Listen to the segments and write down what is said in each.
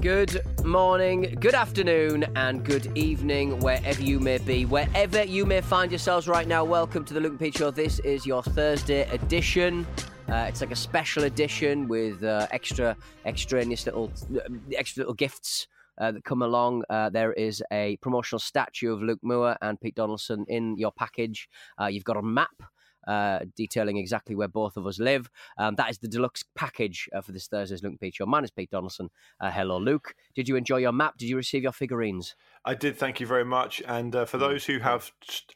Good morning, good afternoon, and good evening, wherever you may be, wherever you may find yourselves right now. Welcome to the Luke and Pete Show. This is your Thursday edition. Uh, it's like a special edition with uh, extra, extraneous little, extra little gifts uh, that come along. Uh, there is a promotional statue of Luke Moore and Pete Donaldson in your package. Uh, you've got a map uh, detailing exactly where both of us live. Um, that is the deluxe package uh, for this Thursday's Luke Pete show. Mine is Pete Donaldson. Uh, hello, Luke. Did you enjoy your map? Did you receive your figurines? I did. Thank you very much. And uh, for those who have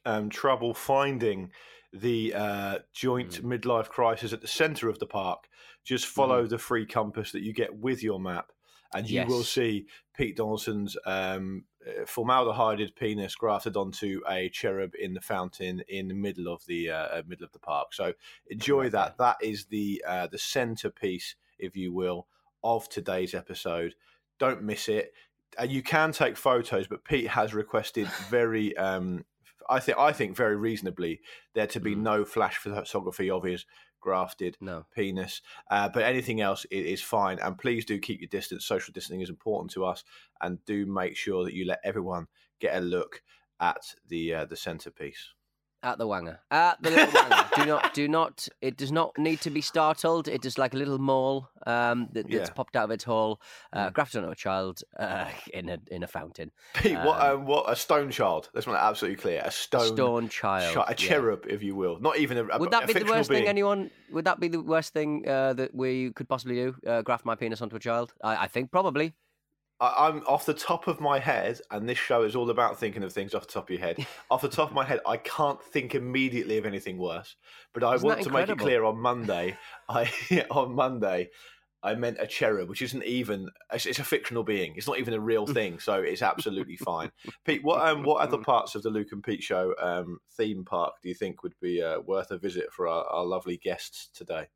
um, trouble finding the uh, joint mm. midlife crisis at the centre of the park, just follow mm. the free compass that you get with your map, and you yes. will see Pete Donaldson's um, formaldehyded penis grafted onto a cherub in the fountain in the middle of the uh, uh middle of the park. So enjoy that. That is the uh, the centerpiece, if you will, of today's episode. Don't miss it. Uh, you can take photos, but Pete has requested very. Um, I think I think very reasonably there to be mm. no flash photography of his grafted no. penis. Uh, but anything else is fine. And please do keep your distance. Social distancing is important to us, and do make sure that you let everyone get a look at the uh, the centerpiece at the wanger, at the little wanger. Do not, do not. It does not need to be startled. It is like a little mole um, that, that's yeah. popped out of its hole, uh, mm. grafted onto a child uh, in a in a fountain. Pete, um, what um, what a stone child. Let's make that absolutely clear. A stone stone child, a cherub, yeah. if you will. Not even a. a would that a be the worst being. thing anyone? Would that be the worst thing uh, that we could possibly do? Uh, graft my penis onto a child? I, I think probably. I, am off the top of my head, and this show is all about thinking of things off the top of your head. off the top of my head, I can't think immediately of anything worse. But I Isn't want to make it clear on Monday. I on Monday, I meant a cherub, which isn't even it's, it's, a fictional being. It's not even a real thing, so it's absolutely fine. Pete, what um, what other parts of the Luke and Pete show um, theme park do you think would be uh, worth a visit for our, our lovely guests today?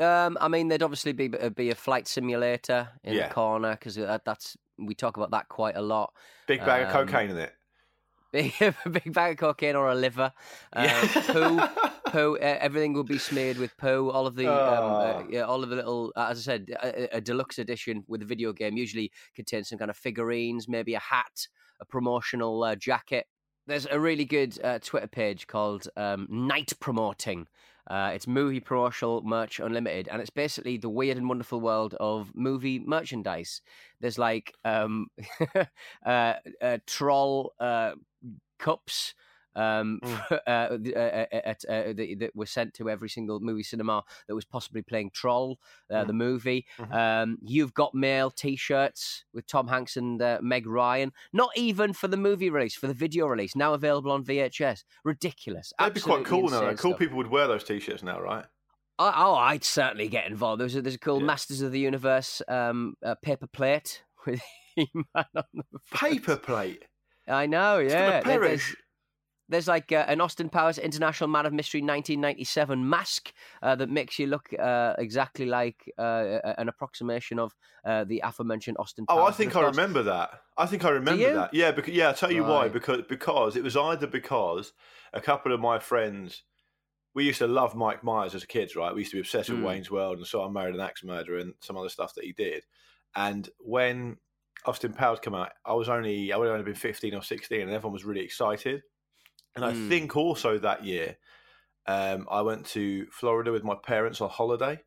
Um, I mean, there'd obviously be uh, be a flight simulator in yeah. the corner because that, that's we talk about that quite a lot. Big bag um, of cocaine in it. Big, big bag of cocaine or a liver. Uh, yeah. poo, poo. Uh, everything will be smeared with poo. All of the, oh. um, uh, oh. yeah, all of the little, uh, as I said, a, a, deluxe edition with a video game usually contains some kind of figurines, maybe a hat, a promotional uh, jacket. There's a really good Twitter page called um, Night Promoting uh, it's Movie Promotional Merch Unlimited, and it's basically the weird and wonderful world of movie merchandise. There's like um, uh, uh, troll uh, cups um, mm. uh, uh, uh, uh, that were sent to every single movie cinema that was possibly playing Troll, uh, mm. the movie. Mm-hmm. Um, You've Got Mail T-shirts with Tom Hanks and uh, Meg Ryan. Not even for the movie release, for the video release. Now available on VHS. Ridiculous. That'd Absolutely be quite cool now. Cool stuff. people would wear those T-shirts now, right? Oh, oh, I'd certainly get involved. There's a, there's a cool yeah. Masters of the Universe um, paper plate with He-Man on the front. Paper plate. I know, yeah. There's, there's like uh, an Austin Powers International Man of Mystery 1997 mask uh, that makes you look uh, exactly like uh, an approximation of uh, the aforementioned Austin. Powers. Oh, I think I remember that. I think I remember that. Yeah, because yeah, I'll tell you right. why. Because because it was either because a couple of my friends. We used to love Mike Myers as kids, right? We used to be obsessed with mm. Wayne's World and so I married an axe murderer and some other stuff that he did. And when Austin Powers came out, I was only I would have only been fifteen or sixteen, and everyone was really excited. And mm. I hmm. think also that year, um, I went to Florida with my parents on holiday.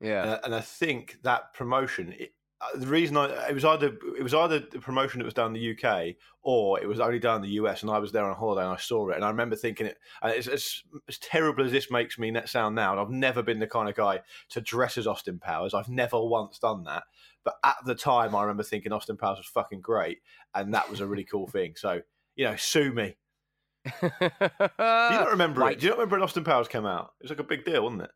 Yeah, and, and I think that promotion. It, uh, the reason I it was either it was either the promotion that was done in the UK or it was only done in the US, and I was there on holiday and I saw it, and I remember thinking it. And it's, as as terrible as this makes me sound now, and I've never been the kind of guy to dress as Austin Powers. I've never once done that, but at the time, I remember thinking Austin Powers was fucking great, and that was a really cool thing. So you know, sue me. Do you not remember right. it? Do you not remember when Austin Powers came out? It was like a big deal, wasn't it?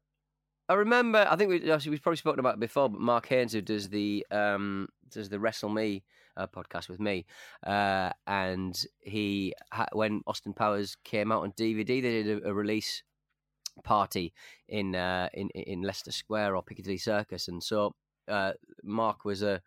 I remember. I think we we've probably spoken about it before, but Mark Haynes, who does the um, does the Wrestle Me uh, podcast with me, uh, and he when Austin Powers came out on DVD, they did a, a release party in uh, in in Leicester Square or Piccadilly Circus, and so uh, Mark was a,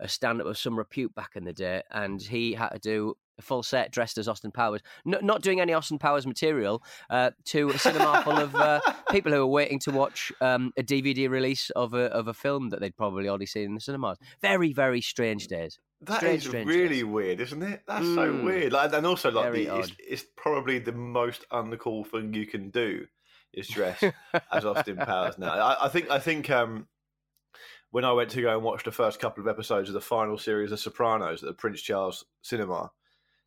a stand up of some repute back in the day, and he had to do a full set dressed as Austin Powers, N- not doing any Austin Powers material, uh, to a cinema full of uh, people who are waiting to watch um, a DVD release of a of a film that they'd probably already seen in the cinemas. Very very strange days. That Strange, is strange really days. weird, isn't it? That's so Mm. weird. Like, and also, like, the, it's, it's probably the most uncool thing you can do is dress as Austin Powers. Now, I, I think, I think, um, when I went to go and watch the first couple of episodes of the final series of Sopranos at the Prince Charles Cinema,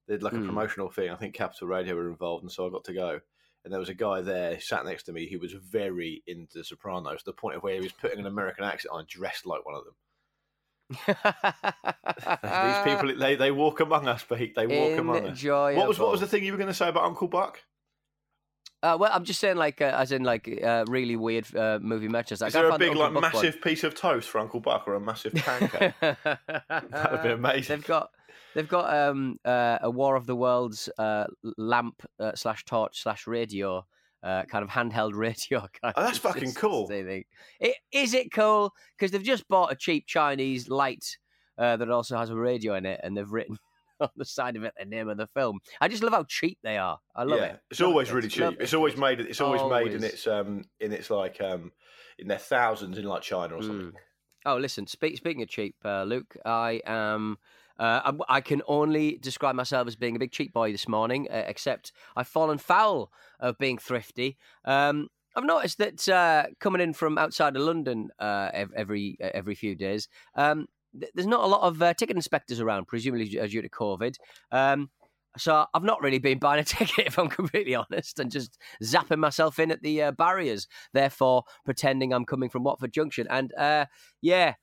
they did like a Mm. promotional thing. I think Capital Radio were involved, and so I got to go. And there was a guy there sat next to me who was very into Sopranos, to the point of where he was putting an American accent on, dressed like one of them. These people, they, they walk among us, Pete. They walk among us. What was what was the thing you were going to say about Uncle Buck? Uh, well, I'm just saying, like, uh, as in, like, uh, really weird uh, movie matches. Like, Is I there a the big, like, Buck one. massive piece of toast for Uncle Buck or a massive pancake? that would be amazing. They've got they've got um, uh, a War of the Worlds uh, lamp uh, slash torch slash radio. Uh, kind of handheld radio. Kind Oh, that's of fucking cool. thing. It, is it cool? Because they've just bought a cheap Chinese light uh, that also has a radio in it, and they've written on the side of it the name of the film. I just love how cheap they are. I love yeah, it. it's Love always it. really cheap. It's always made. It's always, made in its um in its like um in their thousands in like China or something. Mm. Oh, listen. Speak, speaking of cheap, uh, Luke, I am. Uh, I'm- I can only describe myself as being a big cheap boy this morning, uh, except I've fallen foul of being thrifty. Um, I've noticed that uh, coming in from outside of London uh, every every few days, um, th- there's not a lot of uh, ticket inspectors around, presumably due due to COVID. Um, so I've not really been buying a ticket, if I'm completely honest, and just zapping myself in at the uh, barriers. Therefore, pretending I'm coming from Watford Junction, and uh, yeah,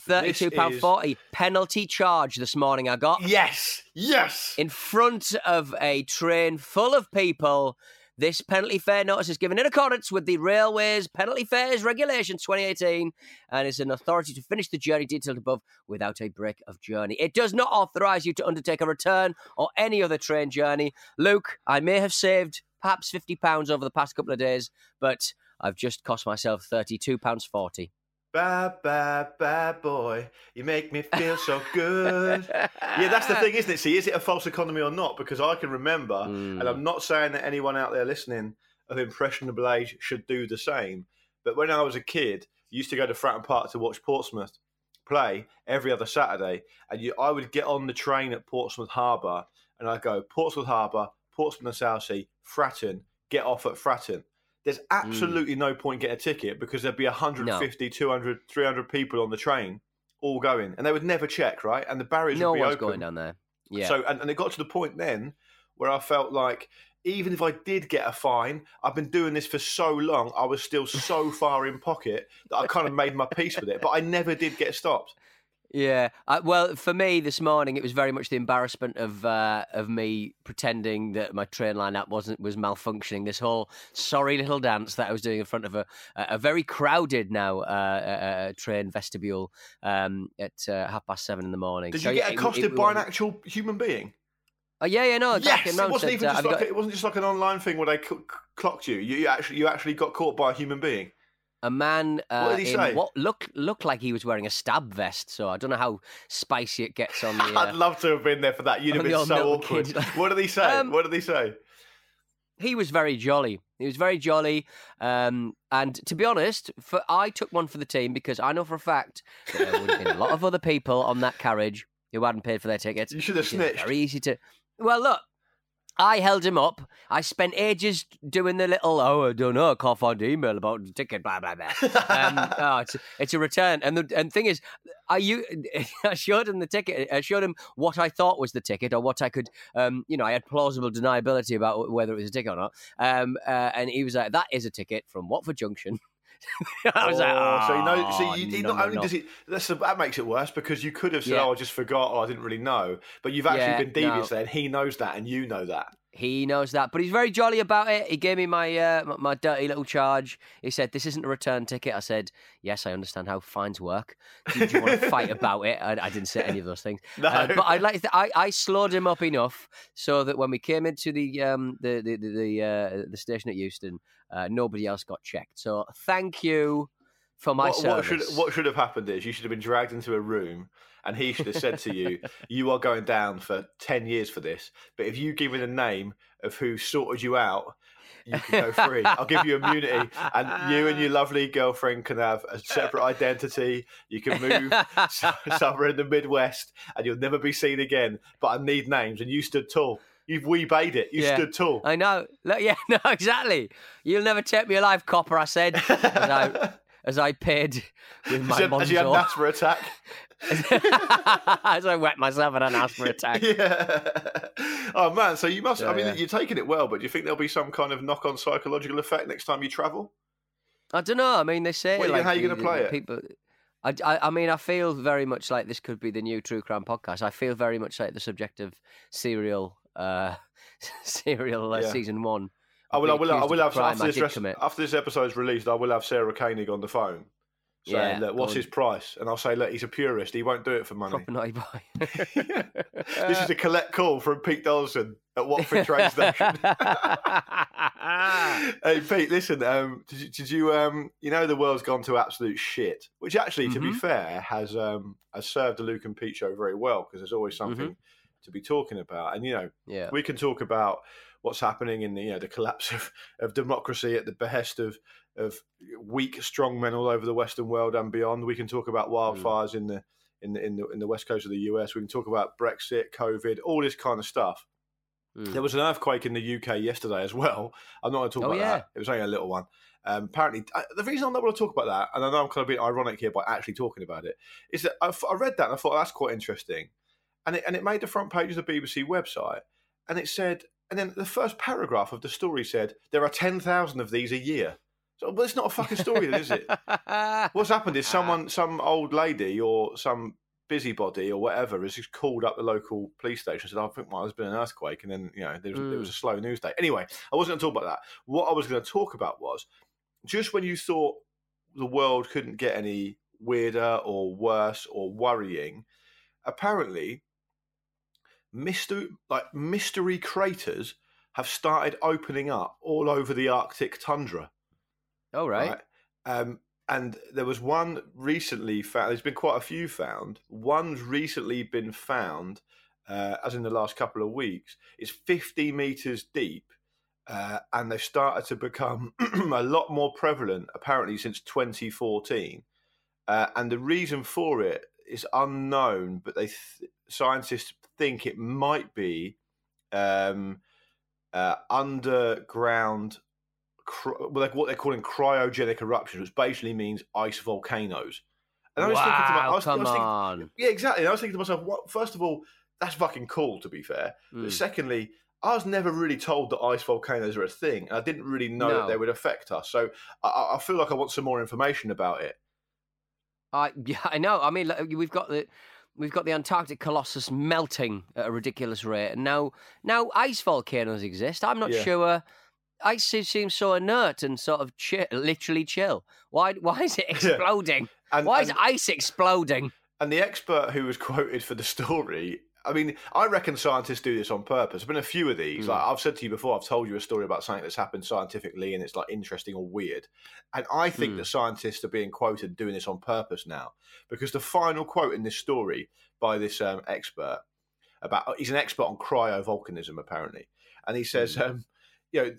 thirty-two pound forty penalty charge this morning. I got Yes, yes. in front of a train full of people. This penalty fare notice is given in accordance with the Railways Penalty Fares Regulations 2018 and is an authority to finish the journey detailed above without a break of journey. It does not authorise you to undertake a return or any other train journey. Luke, I may have saved perhaps £50 over the past couple of days, but I've just cost myself £32.40. Bad, bad, bad boy. You make me feel so good. yeah, that's the thing, isn't it? See, is it a false economy or not? Because I can remember, Hmm. and I'm not saying that anyone out there listening of impressionable age should do the same, but when I was a kid, I used to go to Fratton Park to watch Portsmouth play every other Saturday, and you, I would get on the train at Portsmouth Harbour, and I'd go Portsmouth Harbour, Portsmouth and Southsea, Fratton, get off at Fratton. There's hmm. absolutely no point getting a ticket because there'd be 150, 200, 300 people on the train all going, and they would never check, right? And the barriers no would be open. going down there. Yeah. So, and, and it got to the point then where I felt like even if I did get a fine, I've been doing this for so long, I was still so far in pocket that I kind of made my peace with it. But I never did get stopped. Yeah. Uh, well, for me this morning, it was very much the embarrassment of uh, of me pretending that my train line app wasn't was malfunctioning. This whole sorry little dance that I was doing in front of a a very crowded now uh, uh, train vestibule um, at uh, half past seven in the morning. Did So, you get accosted it by an actual human being? Oh yeah, yeah, no. Yes, it wasn't said, even uh, just like got it wasn't just like an online thing where they cl- cl- clocked you. You, you actually you actually got caught by a human being. A man uh, What did he in say? what looked looked like he was wearing a stab vest. So I don't know how spicy it gets on the. I'd Uh, love to have been there for that. You'd have been so awkward. What did he say? Um, what did he say? he was very jolly. He was very jolly. Um, and to be honest, for I took one for the team because I know for a fact that there would have been a lot of other people on that carriage who hadn't paid for their tickets. You should have snitched. Very easy to. Well, look. I held him up. I spent ages doing the little, oh, I don't know, I can't find the email about the ticket, blah, blah, blah. um, oh, it's, it's a return. And the and thing is, I, you, I showed him the ticket. I showed him what I thought was the ticket or what I could, um, you know, I had plausible deniability about whether it was a ticket or not. Um, uh, and he was like, that is a ticket from Watford Junction. I was like, Oh, so you know, "Oh, so you, he no, not no, only no." does it that's that makes it worse because you could have said, Yeah. "Oh, I just forgot," or "I didn't really know," but you've actually Yeah, been devious there, and he knows that, and you know that. He knows that, but he's very jolly about it. He gave me my uh, my- dirty little charge. He said, "This isn't a return ticket." I said, "Yes, I understand how fines work. Do, do you want to fight about it?" I, I didn't say any of those things. No, Uh, but I like th- I, I slowed him up enough so that when we came into the um the the the, the, uh, the station at Euston, uh, nobody else got checked. So thank you for my what, what should service. what should have happened is you should have been dragged into a room and he should have said to you, "You are going down for ten years for this. But if you give me the name of who sorted you out, you can go free. I'll give you immunity, and you and your lovely girlfriend can have a separate identity. You can move somewhere in the Midwest, and you'll never be seen again. But I need names, and you stood tall. You've weebade it. You Yeah. stood tall. I know. Look, yeah, no, exactly. You'll never take me alive, copper. I said I as I paid with my As as you had an monzo. asthma attack. as I wet myself and an asthma attack. Yeah. Oh man, so you must. I mean, yeah. you're taking it well, but do you think there'll be some kind of knock-on psychological effect next time you travel? I don't know. I mean, they say What, like how you gonna play the it? People. I, I, I mean, I feel very much like this could be the new True Crime podcast. I feel very much like the subject of serial, uh, serial uh, Yeah. season one. I will. I will. I will have crime after this. rest- after this episode is released, I will have Sarah Koenig on the phone saying, Yeah, "Look, what's his price?" And I'll say, "Look, he's a purist. He won't do it for money." Proper boy. this is a collect call from Pete Donaldson at Watford train station. hey Pete, listen. Um, did you, did you um, you know, the world's gone to absolute shit, which actually, to be Mhm. fair, has um, has served the Luke and Pete show very well because there's always Mm-hmm. something to be talking about, and you know, yeah. we can talk about what's happening in the you know the collapse of, of democracy at the behest of of weak strong men all over the Western world and beyond. We can talk about wildfires in the in the in the in the west coast of the US. We can talk about Brexit, COVID, all this kind of stuff. Mm. There was an earthquake in the UK yesterday as well. I'm not going to talk Oh, about yeah. that. It was only a little one. Um, apparently, uh, the reason I'm not going to talk about that, and I know I'm kind of being ironic here by actually talking about it, is that I, I read that and I thought that's quite interesting, and it and it made the front page of the BBC website, and it said, and then the first paragraph of the story said there are ten thousand of these a year. So, well, it's not a fucking story, is it? What's happened is someone, some old lady or some busybody or whatever, has just called up the local police station and said, "I think well, there's been an earthquake," and then you know there was, it was a mm. slow news day. Anyway, I wasn't going to talk about that. What I was going to talk about was just when you thought the world couldn't get any weirder or worse or worrying, apparently, mystery like mystery craters have started opening up all over the Arctic tundra All right. right? Um, and there was one recently found. There's been quite a few found. One's recently been found, uh, as in the last couple of weeks. It's 50 meters deep, uh, and they've started to become a lot more prevalent apparently since 2014. Uh, and the reason for it is unknown, but they th- scientists think it might be um, uh, underground well, like what they're calling cryogenic eruptions, which basically means ice volcanoes. And I was thinking to my, I wow, was, I come was thinking, on. yeah, exactly. And I was thinking to myself, what? First of all, that's fucking cool. To be fair, Mm. but secondly, I was never really told that ice volcanoes are a thing, and I didn't really know that they would affect us. So I- I, I feel like I want some more information about it. I yeah, I know. I mean, like, we've got the we've got the Antarctic Colossus melting at a ridiculous rate, and now now ice volcanoes exist. I'm not Yeah. sure. Uh, ice seems so inert and sort of chill, literally chill. Why why is it exploding? And, why and, is ice exploding? and the expert who was quoted for the story. I mean, I reckon scientists do this on purpose. There's been a few of these. Mm. Like I've said to you before, I've told you a story about something that's happened scientifically and it's like interesting or weird. And I think Mm. that scientists are being quoted doing this on purpose now because the final quote in this story by this um, expert about he's an expert on cryovolcanism apparently, and he says, Mm. um, you know,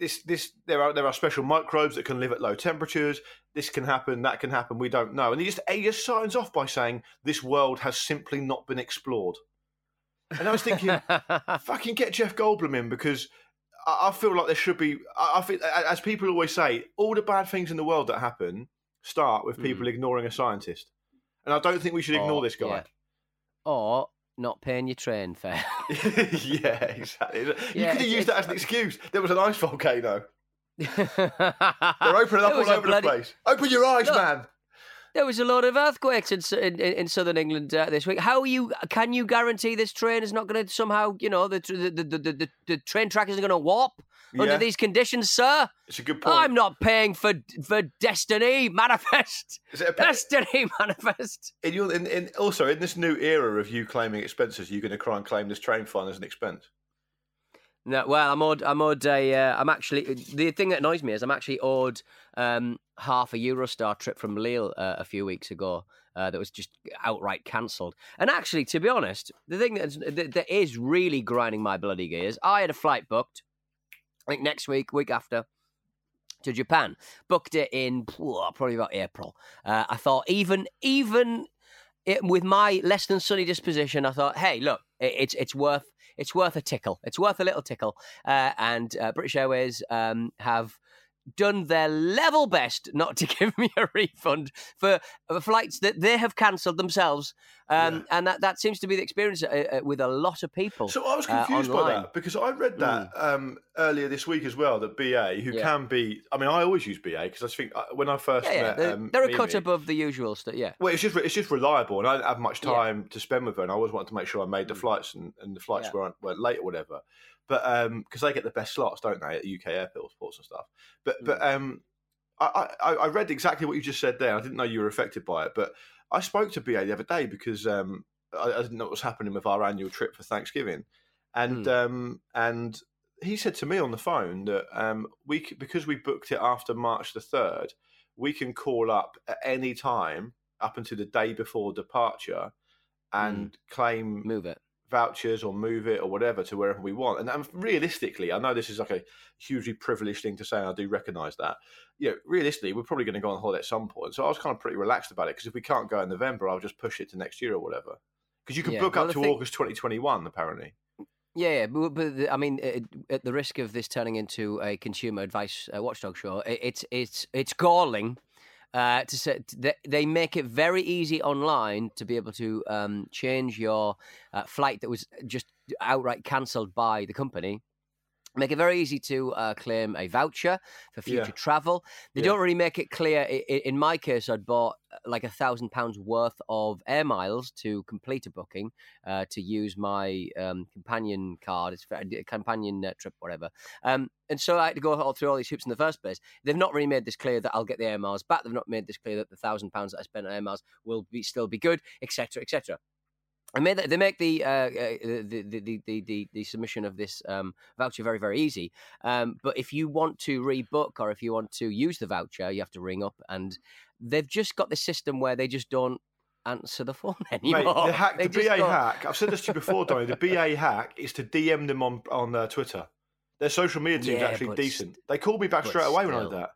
this this there are there are special microbes that can live at low temperatures. This can happen, that can happen. We don't know. And he just he just signs off by saying this world has simply not been explored. And I was thinking, fucking get Jeff Goldblum in because I, I feel like there should be. I, I feel, as people always say, all the bad things in the world that happen start with hmm. people ignoring a scientist. And I don't think we should ignore Or- this guy. yeah. or not paying your train fare. Yeah, exactly. You Yeah, could have used that as an excuse. There was an ice volcano. They're opening up all over the place. Open your eyes, Look, man. There was a lot of earthquakes in in, in southern England uh, this week. How are you? Can you guarantee this train is not going to somehow, you know, the the the, the, the, the train track isn't going to warp Yeah, under these conditions, sir? it's a good point. I'm not paying for for Destiny Manifest. Is it a pe- Destiny Manifest. in your, in, in, also, in this new era of you claiming expenses, you're going to try and claim this train fine as an expense. No, well, I'm owed. I'm a. Uh, I'm actually the thing that annoys me is I'm actually owed um, half a Eurostar trip from Lille uh, a few weeks ago. Uh, that was just outright cancelled. And actually, to be honest, the thing that's, that, that is really grinding my bloody gears, I had a flight booked. I think next week, week after, to Japan. Booked it in probably about April. Uh, I thought even even it, with my less than sunny disposition, I thought, hey, look, it, it's it's worth it's worth a tickle. It's worth a little tickle. Uh, and uh, British Airways um, have done their level best not to give me a refund for, flights that they have cancelled themselves. Um, yeah. And that, that seems to be the experience uh, uh with a lot of people. So I was uh, confused uh, by that because I read that mm. um, earlier this week as well. That BA, who yeah. can be, I mean, I always use BA because I think uh, when I first yeah, met, they're, um, they're a cut above the usual stuff. Yeah. Well, it's just it's just reliable, and I didn't have much time to spend with her, and I always wanted to make sure I made the mm. flights, and, and the flights weren't, weren't late or whatever but um, because they get the best slots, don't they, at UK airports and stuff. But mm. but um, I, I, I read exactly what you just said there. I didn't know you were affected by it, but I spoke to BA the other day because um, I, I, didn't know what was happening with our annual trip for Thanksgiving, and mm. um, and he said to me on the phone that um, we because we booked it after March the third, we can call up at any time up until the day before departure and mm. claim move it vouchers or move it or whatever to wherever we want. And, and realistically, I know this is like a hugely privileged thing to say, and I do recognise that. You know, realistically, we're probably going to go on holiday at some point. So I was kind of pretty relaxed about it because if we can't go in November, I'll just push it to next year or whatever. Because you can yeah, book well, up to thing... August 2021, apparently. Yeah, yeah, but, but I mean, at the risk of this turning into a consumer advice uh, watchdog show, it's it's it's galling uh, to say they make it very easy online to be able to um, change your uh, flight that was just outright cancelled by the company make it very easy to uh, claim a voucher for future yeah. travel. They yeah. don't really make it clear. In my case, I'd bought uh, like a thousand pounds worth of air miles to complete a booking uh, to use my um, companion card. It's a companion uh, trip, whatever. Um, and so I had to go all through all these hoops in the first place. They've not really made this clear that I'll get the air miles back. They've not made this clear that the thousand pounds that I spent on air miles will be still be good, etc., etc. I made they make the, uh, uh the, the, the, the, the submission of this um, voucher very very easy. Um, but if you want to rebook or if you want to use the voucher, you have to ring up, and they've just got this system where they just don't answer the phone anymore. Mate, the hack, the BA hack. I've said this to you before, Donny. The BA hack is to DM them on on uh, Twitter. Their social media team's yeah, actually decent. They called me back straight away when I did that.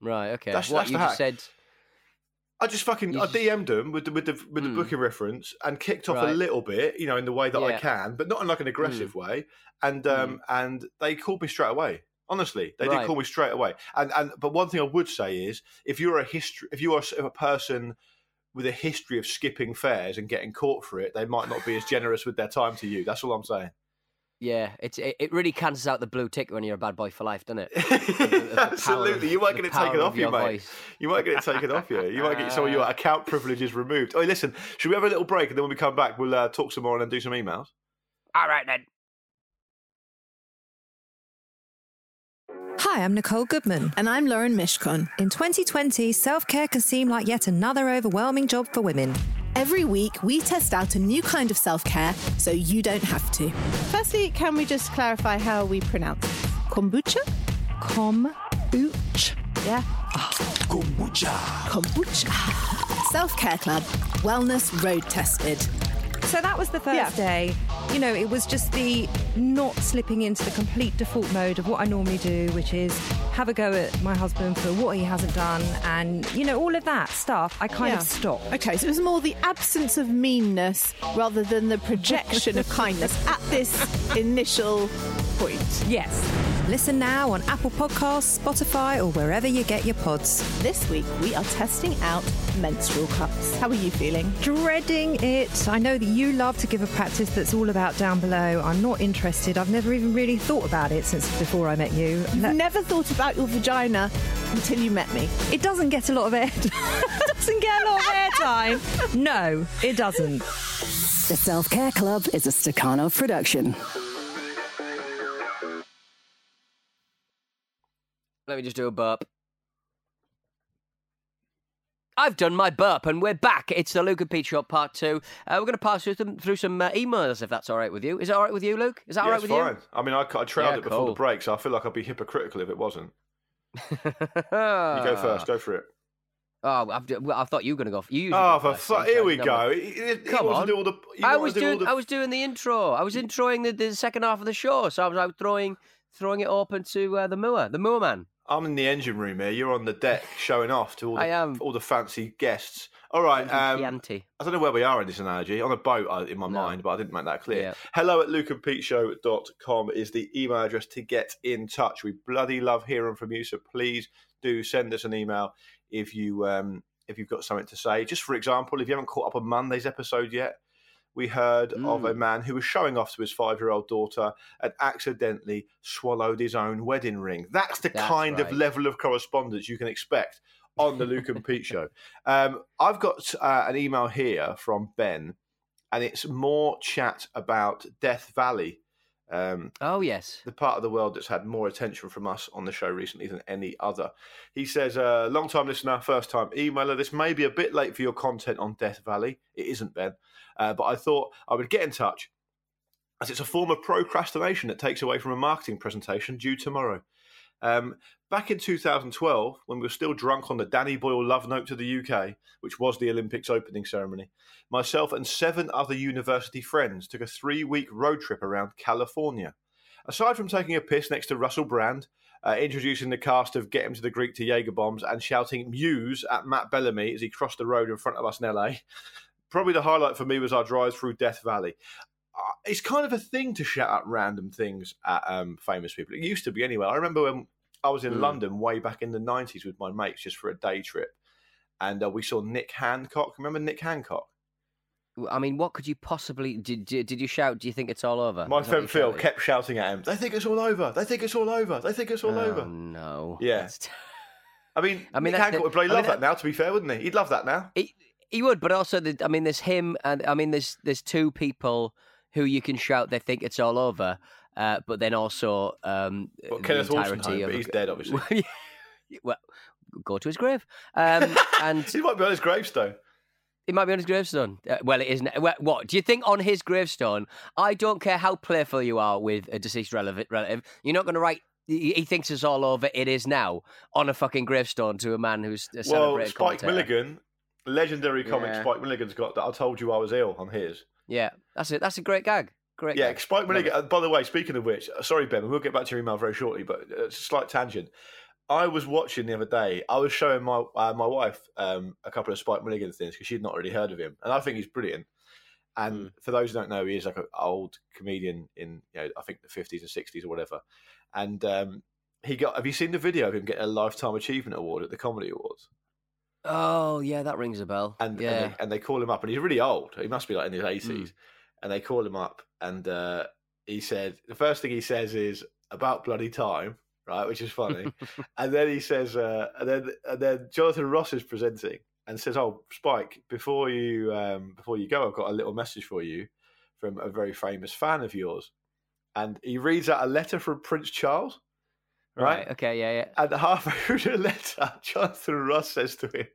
Right. Okay. That's, what that's you just said I just fucking just... I DM'd them with the with the with the mm. booking reference and kicked off right. a little bit, you know, in the way that yeah. I can, but not in like an aggressive mm. way. And um mm. and they called me straight away. Honestly, they right. did call me straight away. And and but one thing I would say is if you're a history if you are a person with a history of skipping fares and getting caught for it, they might not be as generous with their time to you. That's all I'm saying. Yeah, it's it, it really cancels out the blue tick when you're a bad boy for life, doesn't it? Absolutely, of, you might get it taken off you, mate. Voice. You might get it taken off you. You might get some of your account privileges removed. Oh, listen, should we have a little break and then when we come back, we'll uh, talk some more and then do some emails. All right then. Hi, I'm Nicole Goodman. And I'm Lauren Mishcon. In 2020, self care can seem like yet another overwhelming job for women. Every week, we test out a new kind of self care so you don't have to. Firstly, can we just clarify how we pronounce it? Kombucha? Kombucha. Yeah. Oh. Kombucha. Kombucha. Self Care Club. Wellness road tested. So that was the first yeah. day. You know, it was just the not slipping into the complete default mode of what I normally do, which is have a go at my husband for what he hasn't done and, you know, all of that stuff. I kind yeah. of stopped. Okay, so it was more the absence of meanness rather than the projection of kindness at this initial point. Yes. Listen now on Apple Podcasts, Spotify, or wherever you get your pods. This week, we are testing out menstrual cups. How are you feeling? Dreading it. I know that you love to give a practice that's all about down below. I'm not interested. I've never even really thought about it since before I met you. You've never thought about your vagina until you met me. It doesn't get a lot of air. doesn't get a lot of airtime. No, it doesn't. The Self Care Club is a Stakhanov production. Let me just do a burp. I've done my burp and we're back. It's the Luke and Pete Show part two. Uh, we're going to pass through some, through some uh, emails if that's all right with you. Is that all right with you, Luke? Is that all yeah, right it's with fine. I mean, I, I trailed Yeah, it before the break, so I feel like I'd be hypocritical if it wasn't. you? You go first. Go for it. Oh, I thought you were going to go. f- You Oh, go for first, fu- here we go. He- he- he Come on. do the. I was do doing. the- I was doing the intro. I was introing the, the second half of the show, so I was, was throwing throwing it open to uh, the Moore, the Moore man. I'm in the engine room here. You're on the deck showing off to all the, I am. all the fancy guests. All right. Um, Chianti. I don't know where we are in this analogy. On a boat uh, in my No. mind, but I didn't make that clear. Yeah. Hello at lukeandpeteshow.com is the email address to get in touch. We bloody love hearing from you, so please do send us an email if you um, if you've got something to say. Just for example, if you haven't caught up on Monday's episode yet, we heard of a Mm. man who was showing off to his five year old daughter and accidentally swallowed his own wedding ring. That's the That's kind of level of correspondence you can expect on the Luke and Pete show. Um, I've got uh, an email here from Ben, and it's more chat about Death Valley. Um, Oh yes. the part of the world that's had more attention from us on the show recently than any other. He says, uh, long time listener, first time emailer. This may be a bit late for your content on Death Valley. It isn't, Ben. Uh, but I thought I would get in touch as it's a form of procrastination that takes away from a marketing presentation due tomorrow. Um, back in 2012, when we were still drunk on the Danny Boyle love note to the UK, which was the Olympics opening ceremony, myself and seven other university friends took a three week road trip around California. Aside from taking a piss next to Russell Brand, uh, introducing the cast of Get Him to the Greek to Jaeger bombs, and shouting Muse at Matt Bellamy as he crossed the road in front of us in LA, probably the highlight for me was our drive through Death Valley. Uh, it's kind of a thing to shout out random things at um, famous people. It used to be anyway. I remember when I was in Mm. London way back in the 90s with my mates just for a day trip. And uh, we saw Nick Hancock. Remember Nick Hancock? I mean, what could you possibly did? Did, did you shout? Do you think it's all over? My friend Phil shouted? kept shouting at him, They think it's all over. They think it's all over. They think it's all oh, over. No. Yeah. I mean, I mean, Nick Hancock the- would probably I love mean, that now, to be fair, wouldn't he? He'd love that now. He, he would, but also, the, I mean, there's him, and I mean, there's there's two people who you can shout they think it's all over, uh, but then also um, Well, Kenneth of but he's dead, obviously. Well, well, go to his grave, um, and he might be on his gravestone. it might be on his gravestone. Uh, well, it isn't. Well, what do you think on his gravestone? I don't care how playful you are with a deceased relative. relative you're not going to write. He he thinks it's all over. It is now on a fucking gravestone to a man who's a Well, celebrated Spike commentator. Milligan, legendary comic Yeah. Spike Milligan's got that I told you I was ill on his. Yeah, that's it. That's a great gag. Great. Yeah. Spike Milligan. uh, By the way, speaking of which, uh, sorry Ben, we'll get back to your email very shortly, but uh, it's a slight tangent. I was watching the other day. I was showing my uh, my wife um, a couple of Spike Milligan things because she'd not really heard of him, and I think he's brilliant. And Hmm. for those who don't know, he is like an old comedian in you know I think the fifties and sixties or whatever. And um, he got. Have you seen the video of him getting a lifetime achievement award at the Comedy Awards? Oh yeah, that rings a bell. and yeah, and, they, and they call him up, and he's really old. He must be like in his eighties. And they call him up, and uh, he said the first thing he says is about bloody time, right? Which is funny. and then he says, uh, and then and then Jonathan Ross is presenting and says, "Oh, Spike, before you um, before you go, I've got a little message for you from a very famous fan of yours." And he reads out a letter from Prince Charles, right? right. Okay. Yeah. Yeah. And halfway through the letter, Jonathan Ross says to him,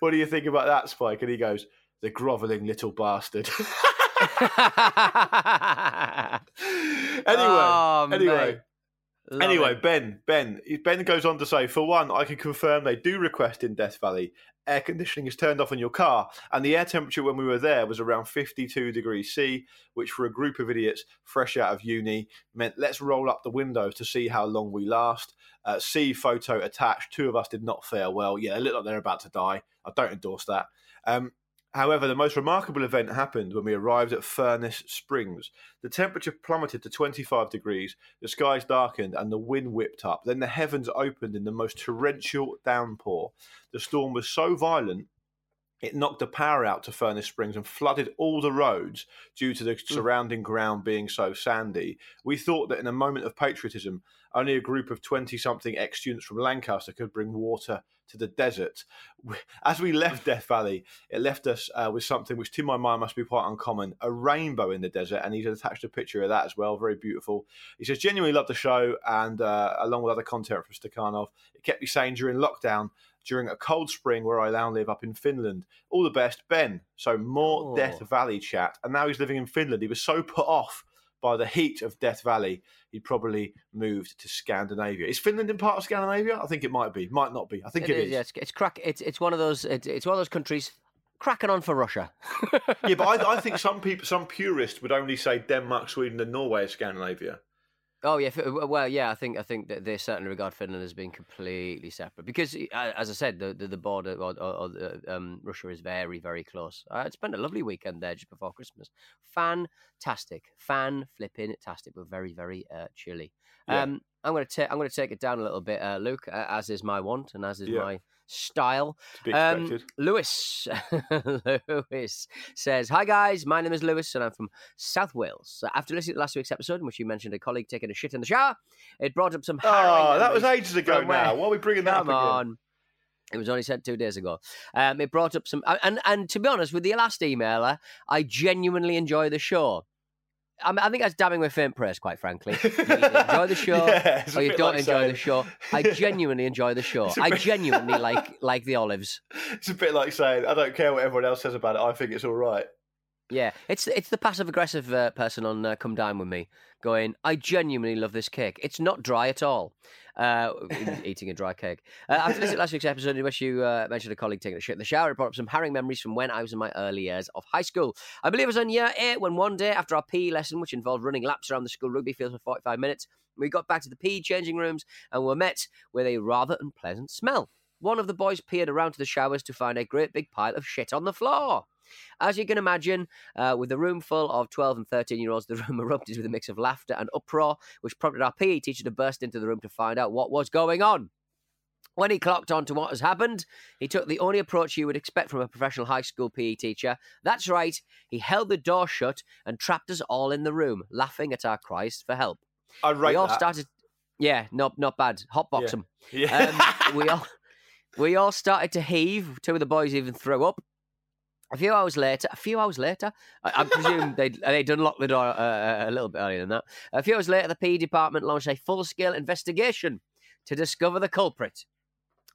What do you think about that, Spike? And he goes, The grovelling little bastard. anyway, Oh, anyway. mate. Love Anyway, it. Ben, Ben, Ben goes on to say, for one, I can confirm they do request in Death Valley air conditioning is turned off in your car, and the air temperature when we were there was around 52 degrees C, which for a group of idiots fresh out of uni meant let's roll up the windows to see how long we last. Uh, see photo attached. Two of us did not fare well. Yeah, they look like they're about to die. I don't endorse that. Um, However, the most remarkable event happened when we arrived at Furnace Springs. The temperature plummeted to 25 degrees, the skies darkened, and the wind whipped up. Then the heavens opened in the most torrential downpour. The storm was so violent, it knocked the power out to Furnace Springs and flooded all the roads due to the surrounding ground being so sandy. We thought that in a moment of patriotism, only a group of 20 something ex students from Lancaster could bring water to the desert. As we left Death Valley, it left us uh, with something which, to my mind, must be quite uncommon a rainbow in the desert. And he's attached a picture of that as well. Very beautiful. He says, genuinely love the show. And uh, along with other content from Stakhanov, it kept me sane during lockdown. During a cold spring where I now live up in Finland. All the best, Ben. So more Oh. Death Valley chat. And now he's living in Finland. He was so put off by the heat of Death Valley, he probably moved to Scandinavia. Is Finland in part of Scandinavia? I think it might be. Might not be. I think it is. Yeah, it's, it's crack. It's it's one of those. It's, it's one of those countries cracking on for Russia. yeah, but I, I think some people, some purists would only say Denmark, Sweden, and Norway is Scandinavia. Oh yeah, well yeah, I think I think that they certainly regard Finland as being completely separate because, uh, as I said, the the, the border or, or, or the, um, Russia is very very close. I spent a lovely weekend there just before Christmas. Fantastic, fan flipping tastic, but very very uh, chilly. Yeah. Um, I'm gonna take I'm gonna take it down a little bit, uh, Luke, uh, as is my want and as is Yeah. my style. To be Um. Lewis, Lewis says, "Hi guys, my name is Lewis, and I'm from South Wales. After listening to last week's episode, in which you mentioned a colleague taking a shit in the shower, it brought up some oh, that was ages ago now. Why are we bringing that Come up again? on." It was only sent two days ago. Um, it brought up some, and and to be honest, with the last emailer, I genuinely enjoy the show. I, mean, I think that's damning with faint praise, quite frankly. You enjoy the show, Yeah, or you don't like enjoy saying- the show. I genuinely enjoy the show. I bit- genuinely like like the olives. It's a bit like saying, I don't care what everyone else says about it. I think it's all right. Yeah, it's it's the passive aggressive uh, person on uh, Come Dine with Me going. I genuinely love this cake. It's not dry at all. Uh, eating a dry cake. Uh, after listening to last week's episode, in which you uh, mentioned a colleague taking a shit in the shower, it brought up some harrowing memories from when I was in my early years of high school. I believe it was on year eight when one day after our PE lesson, which involved running laps around the school rugby field for forty-five minutes, we got back to the PE changing rooms and were met with a rather unpleasant smell. One of the boys peered around to the showers to find a great big pile of shit on the floor. As you can imagine, uh, with a room full of 12 and 13 year olds, the room erupted with a mix of laughter and uproar, which prompted our PE teacher to burst into the room to find out what was going on. When he clocked on to what has happened, he took the only approach you would expect from a professional high school PE teacher. That's right, he held the door shut and trapped us all in the room, laughing at our cries for help. I rate we all that. started. Yeah, not not bad. Hotbox Yeah. him. Yeah. Um, we all we all started to heave. Two of the boys even threw up. A few hours later, a few hours later, I, I presume they'd, they'd unlocked the door uh, a little bit earlier than that. A few hours later, the PE department launched a full scale investigation to discover the culprit.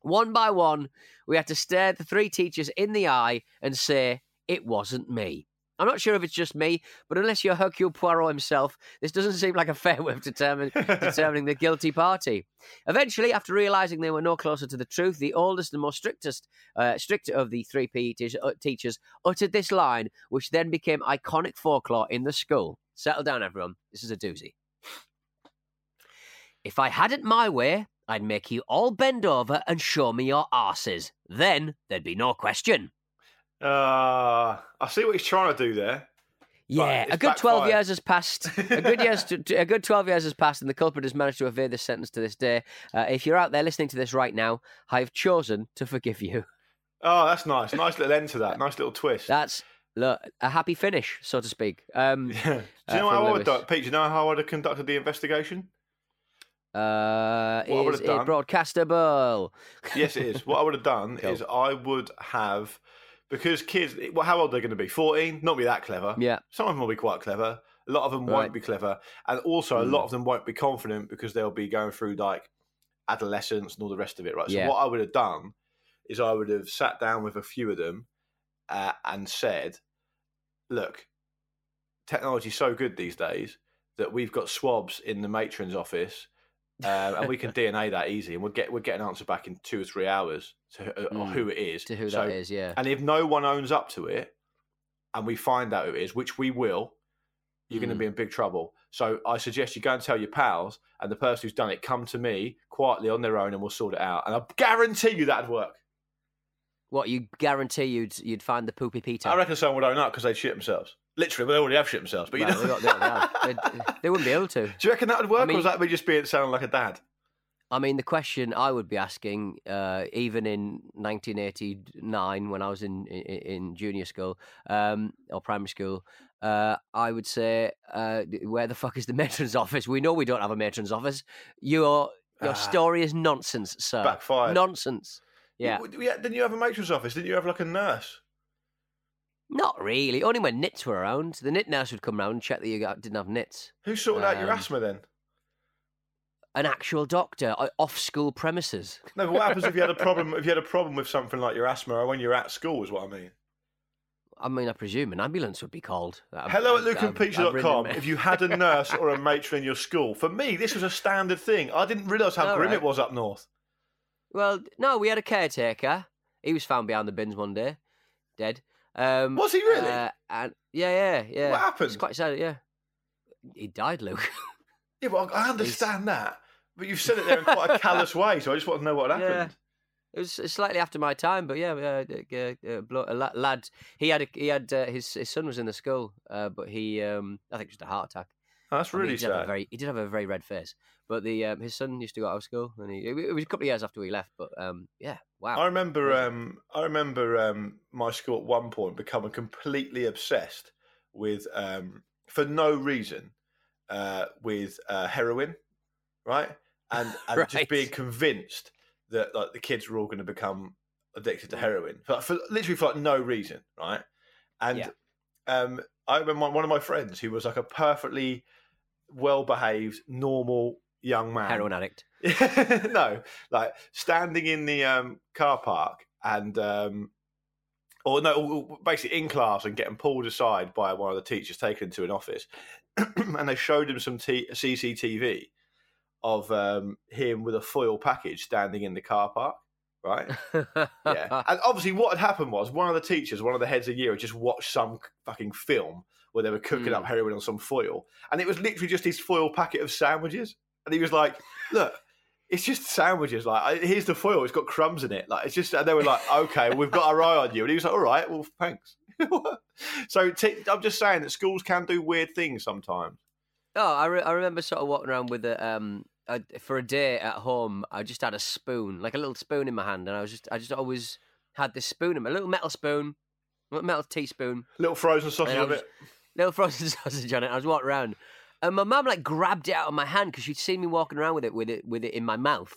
One by one, we had to stare the three teachers in the eye and say, It wasn't me. I'm not sure if it's just me, but unless you're Hercule Poirot himself, this doesn't seem like a fair way of determine, determining the guilty party. Eventually, after realizing they were no closer to the truth, the oldest and most strictest, uh, strict of the three PE uh, teachers uttered this line, which then became iconic folklore in the school. Settle down, everyone. This is a doozy. If I had it my way, I'd make you all bend over and show me your arses. Then there'd be no question. Uh, I see what he's trying to do there. Yeah, a good twelve years has passed. A good years, to, a good twelve years has passed, and the culprit has managed to evade this sentence to this day. Uh, if you're out there listening to this right now, I have chosen to forgive you. Oh, that's nice. Nice little end to that. Nice little twist. That's look a happy finish, so to speak. Um, Yeah. Do you uh, know how I would Pete? Do you know how I'd have conducted the investigation? uh, What I would is have it done- broadcastable? Yes, it is. What I would have done Cool. is I would have because kids. Well, how old are they going to be? Fourteen? Not be that clever. Yeah, Some of them will be quite clever. A lot of them Right. won't be clever, and also a Mm. lot of them won't be confident because they'll be going through like adolescence and all the rest of it. Right. So Yeah. what I would have done is I would have sat down with a few of them uh, and said, "Look, technology's so good these days that we've got swabs in the matron's office." Um, and we can DNA that easy, and we'll get we'll get an answer back in two or three hours to uh, Mm. who it is. to who So- that is. Yeah, And if no one owns up to it, and we find out who it is, which we will, you're going to Mm. be in big trouble. So I suggest you go and tell your pals, and the person who's done it come to me quietly on their own, and we'll sort it out. And I guarantee you that'd work. what you guarantee you'd you'd find the poopy Peter. I reckon someone would own up because they'd shit themselves. Literally, they already have shit themselves. But you Well, know, they got- they got- they- they wouldn't be able to. do you reckon that would work, mean- or was that me just being sounding like a dad? I mean, the question I would be asking, uh, even in 1989 when I was in in, in junior school um, or primary school, uh, I would say, uh, "Where the fuck is the matron's office? We know we don't have a matron's office. Your your Ah. story is nonsense, sir. Backfired. Nonsense. Yeah, You- yeah. Didn't you have a matron's office? Didn't you have like a nurse? Not really. Only when nits were around, the nit nurse would come round and check that you got, didn't have nits. Who sorted out your Um, asthma then? an actual doctor uh, off school premises. No, but what happens if you had a problem? If you had a problem with something like your asthma, or when you're at school, is what I mean. I mean, I presume an ambulance would be called. Hello at lukeandpeteshow.com. If you had a nurse or a matron in your school, for me, this was a standard thing. I didn't realise how All grim right. it was up north. Well, no, we had a caretaker. He was found behind the bins one day, dead. Um, Was he really? Uh, and yeah, yeah, yeah. What It's happened? quite sad. Yeah, he died, Luke. Yeah, well, I understand that, but you've said it there in quite a callous way, so I just want to know what happened. Yeah. It was slightly after my time, but yeah, uh, uh, a lad. He had a, he had uh, his his son was in the school, uh, but he um, I think it was just a heart attack. Oh, that's I mean, really he did have a sad. very he did have a very red face, but the um, his son used to go out of school, and he it, was a couple of years after we left. But um, yeah, wow. I remember, um, I remember um, my school at one point becoming completely obsessed with, um, for no reason, uh, with uh, heroin, right? And and Right. just being convinced that like the kids were all going to become addicted to heroin but for literally for like no reason, right? And Yeah. um, I remember one of my friends who was like a perfectly well-behaved, normal young man. Heroin addict. no, like standing in the um, car park and, um, or no, basically in class and getting pulled aside by one of the teachers, taken to an office, and they showed him some t- CCTV of um, him with a foil package standing in the car park. Right, yeah, and obviously, what had happened was one of the teachers, one of the heads of year, had just watched some fucking film where they were cooking Hmm. up heroin on some foil, and it was literally just his foil packet of sandwiches, and he was like, "Look, it's just sandwiches. Like, here's the foil. It's got crumbs in it. Like, it's just." And they were like, "Okay, we've got our eye on you," and he was like, "All right, well, thanks." so t- I'm just saying that schools can do weird things sometimes. Oh, I, re- I remember sort of walking around with a um for a day at home. I just had a spoon, like a little spoon in my hand, and I was just I just always had this spoon in my little metal spoon, A little metal teaspoon, Little frozen sausage And I of was- it. Little frozen sausage on it. I was walking around, and my mum like grabbed it out of my hand because she'd seen me walking around with it with it with it in my mouth,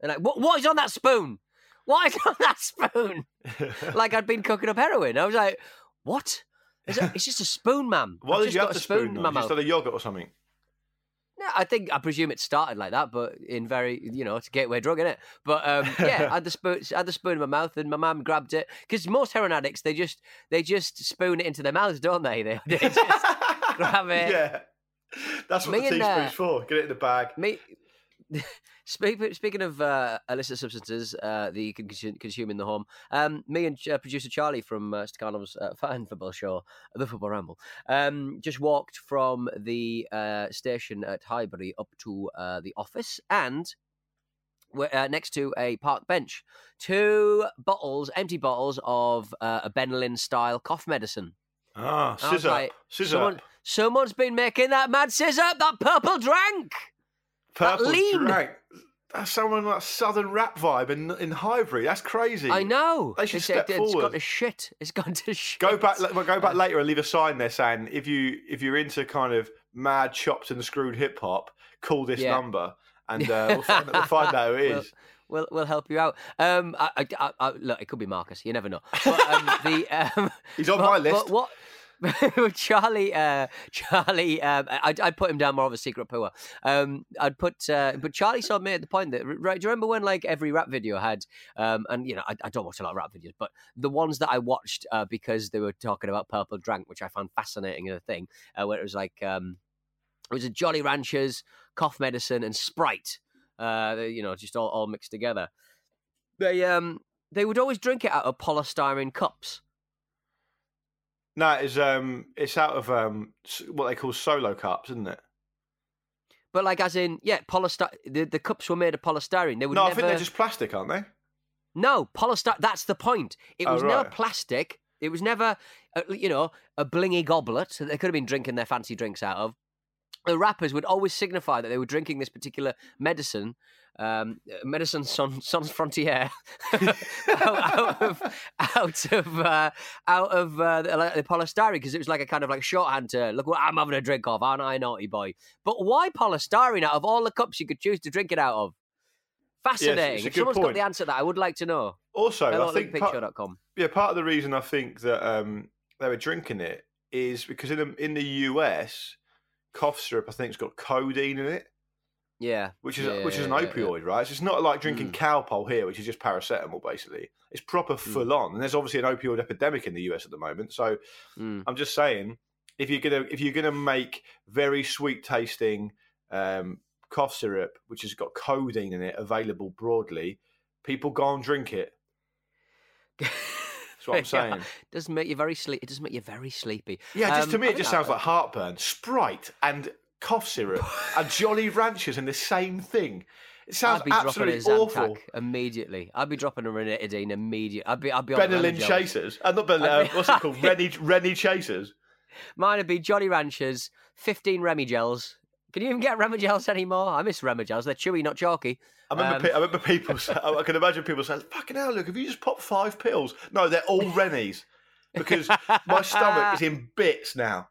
and like what what is on that spoon? What is on that spoon? like I'd been cooking up heroin. I was like, what? It's, a, it's just a spoon, ma'am. Why I've did you have a the spoon? though? my Just had a yogurt or something. No, I think I presume it started like that, but in very you know it's a gateway drug, isn't it? But um, yeah, I had the spoon, I had the spoon in my mouth, and my mum grabbed it because most heroin addicts they just they just spoon it into their mouths, don't they? They, they just grab it. Yeah, that's what Me the and, uh, teaspoon's for. Get it in the bag. Me. Speak, speaking of uh, illicit substances uh, that you can consume, in the home, um, me and uh, producer Charlie from uh, Stakhanov's uh, fan football show, The Football Ramble, um, just walked from the uh, station at Highbury up to uh, the office and we're uh, next to a park bench. Two bottles, empty bottles of uh, a Benylin style cough medicine. Ah, sizzurp, like, sizzurp. Someone, someone's been making that mad sizzurp, that purple drank. Purple lean. drink. That's someone like southern rap vibe in in Highbury. That's crazy. I know. They should it's, step it's gone forward. to shit. It's gone to shit. Go back. well, Go back later and leave a sign there saying if you if you're into kind of mad chopped and screwed hip hop, call this Yeah. number and uh, we'll, find, we'll find out who it Well, is. We'll, we'll help you out. Um, I, I, I, I, look, it could be Marcus. You never know. But, um, the um, He's on but, my list. But what? Charlie, uh, Charlie, um, I'd, I'd put him down more of a secret poor. Um, I'd put, uh, but Charlie sort of made the point that, right? Do you remember when like every rap video had, um, and you know, I, I don't watch a lot of rap videos, but the ones that I watched uh, because they were talking about purple drank, which I found fascinating as a thing, uh, where it was like, um, it was a Jolly Ranchers, cough medicine, and Sprite. Uh, you know, just all, all mixed together. They um they would always drink it out of polystyrene cups. No, it's um, it's out of um, what they call solo cups, isn't it? But like, as in, yeah, polystyrene. The, the cups were made of polystyrene. They would No, never. I think they're just plastic, aren't they? No, polystyrene. That's the point. It Oh, was never plastic. It was never, uh, you know, a blingy goblet that they could have been drinking their fancy drinks out of. The rappers would always signify that they were drinking this particular medicine, um, medicine sans, sans frontière, out, out of out of uh, out of uh, the, the polystyrene because it was like a kind of like shorthand to look what I'm having a drink of, aren't I, naughty boy? But why polystyrene out of all the cups you could choose to drink it out of? Fascinating. a if someone's got the answer to that, I would like to know. Also, Hello I think part, yeah, part of the reason I think that um, they were drinking it is because in the, in the US, cough syrup I think has got codeine in it. Yeah, which is yeah, which is an yeah, yeah. opioid, right? So it's not like drinking Mm. Calpol here, which is just paracetamol, basically. It's proper full on, and there's obviously an opioid epidemic in the US at the moment. So Mm. I'm just saying, if you're gonna if you're gonna make very sweet tasting um, cough syrup, which has got codeine in it, available broadly, people go and drink it. That's what I'm saying. Yeah, does make you very sleep. It does make you very sleepy. Yeah, just to Um, me, it just sounds like heartburn. Sprite and cough syrup and Jolly Ranchers in the same thing. It sounds I'd be dropping a absolutely Zantac awful. immediately. I'd be dropping a ranitidine immediately. I'd be, I'd be on Benylin Remegels. Chasers. Uh, not Benylin, I'd uh, be- what's it called? Rennie, Rennie Chasers. Mine would be Jolly Ranchers, fifteen Remegels. Can you even get Remegels anymore? I miss Remegels. They're chewy, not chalky. I remember, Um, pe- I remember people. I can imagine people saying, "Fucking hell, look! Have you just popped five pills?" No, they're all Rennies because my stomach is in bits now.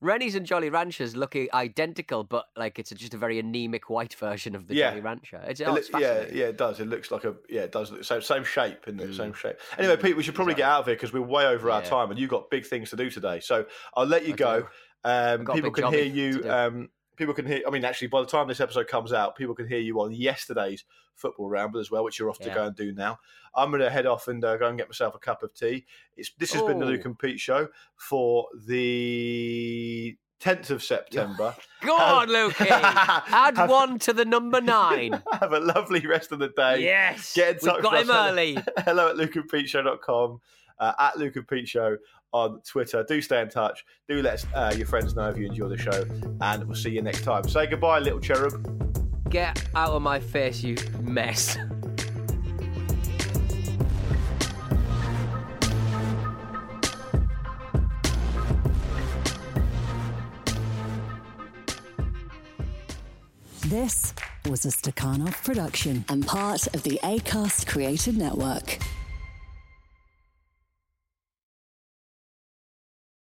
Rennies and Jolly Ranchers look identical, but like it's just a very anemic white version of the Yeah. Jolly Rancher. It's, It oh, it's yeah, yeah, it does. It looks like a yeah, it does. Look, same same shape, it? Mm. Same shape. Anyway, Pete, we should probably get out of here because we're way over our Yeah. time, and you've got big things to do today. So I'll let you I go. Um, people can hear you. Um, people can hear. I mean, actually, by the time this episode comes out, people can hear you on yesterday's football ramble as well, which you're off to go and do now. I'm going to head off and uh, go and get myself a cup of tea. It's this has been the Oh. Luke and Pete show for the 10th of September. Go on, Lukey. Add Have- one to the number nine. Have a lovely rest of the day. yes. Get in touch We've got with him us. early. Hello at lukeandpeteshow.com, uh, at Luke and Pete Show on Twitter. Do stay in touch. Do let uh, your friends know if you enjoy the show, and we'll see you next time. Say goodbye, little cherub. Get out of my face, you mess. This was a Stakhanov production and part of the ACAST Creative Network.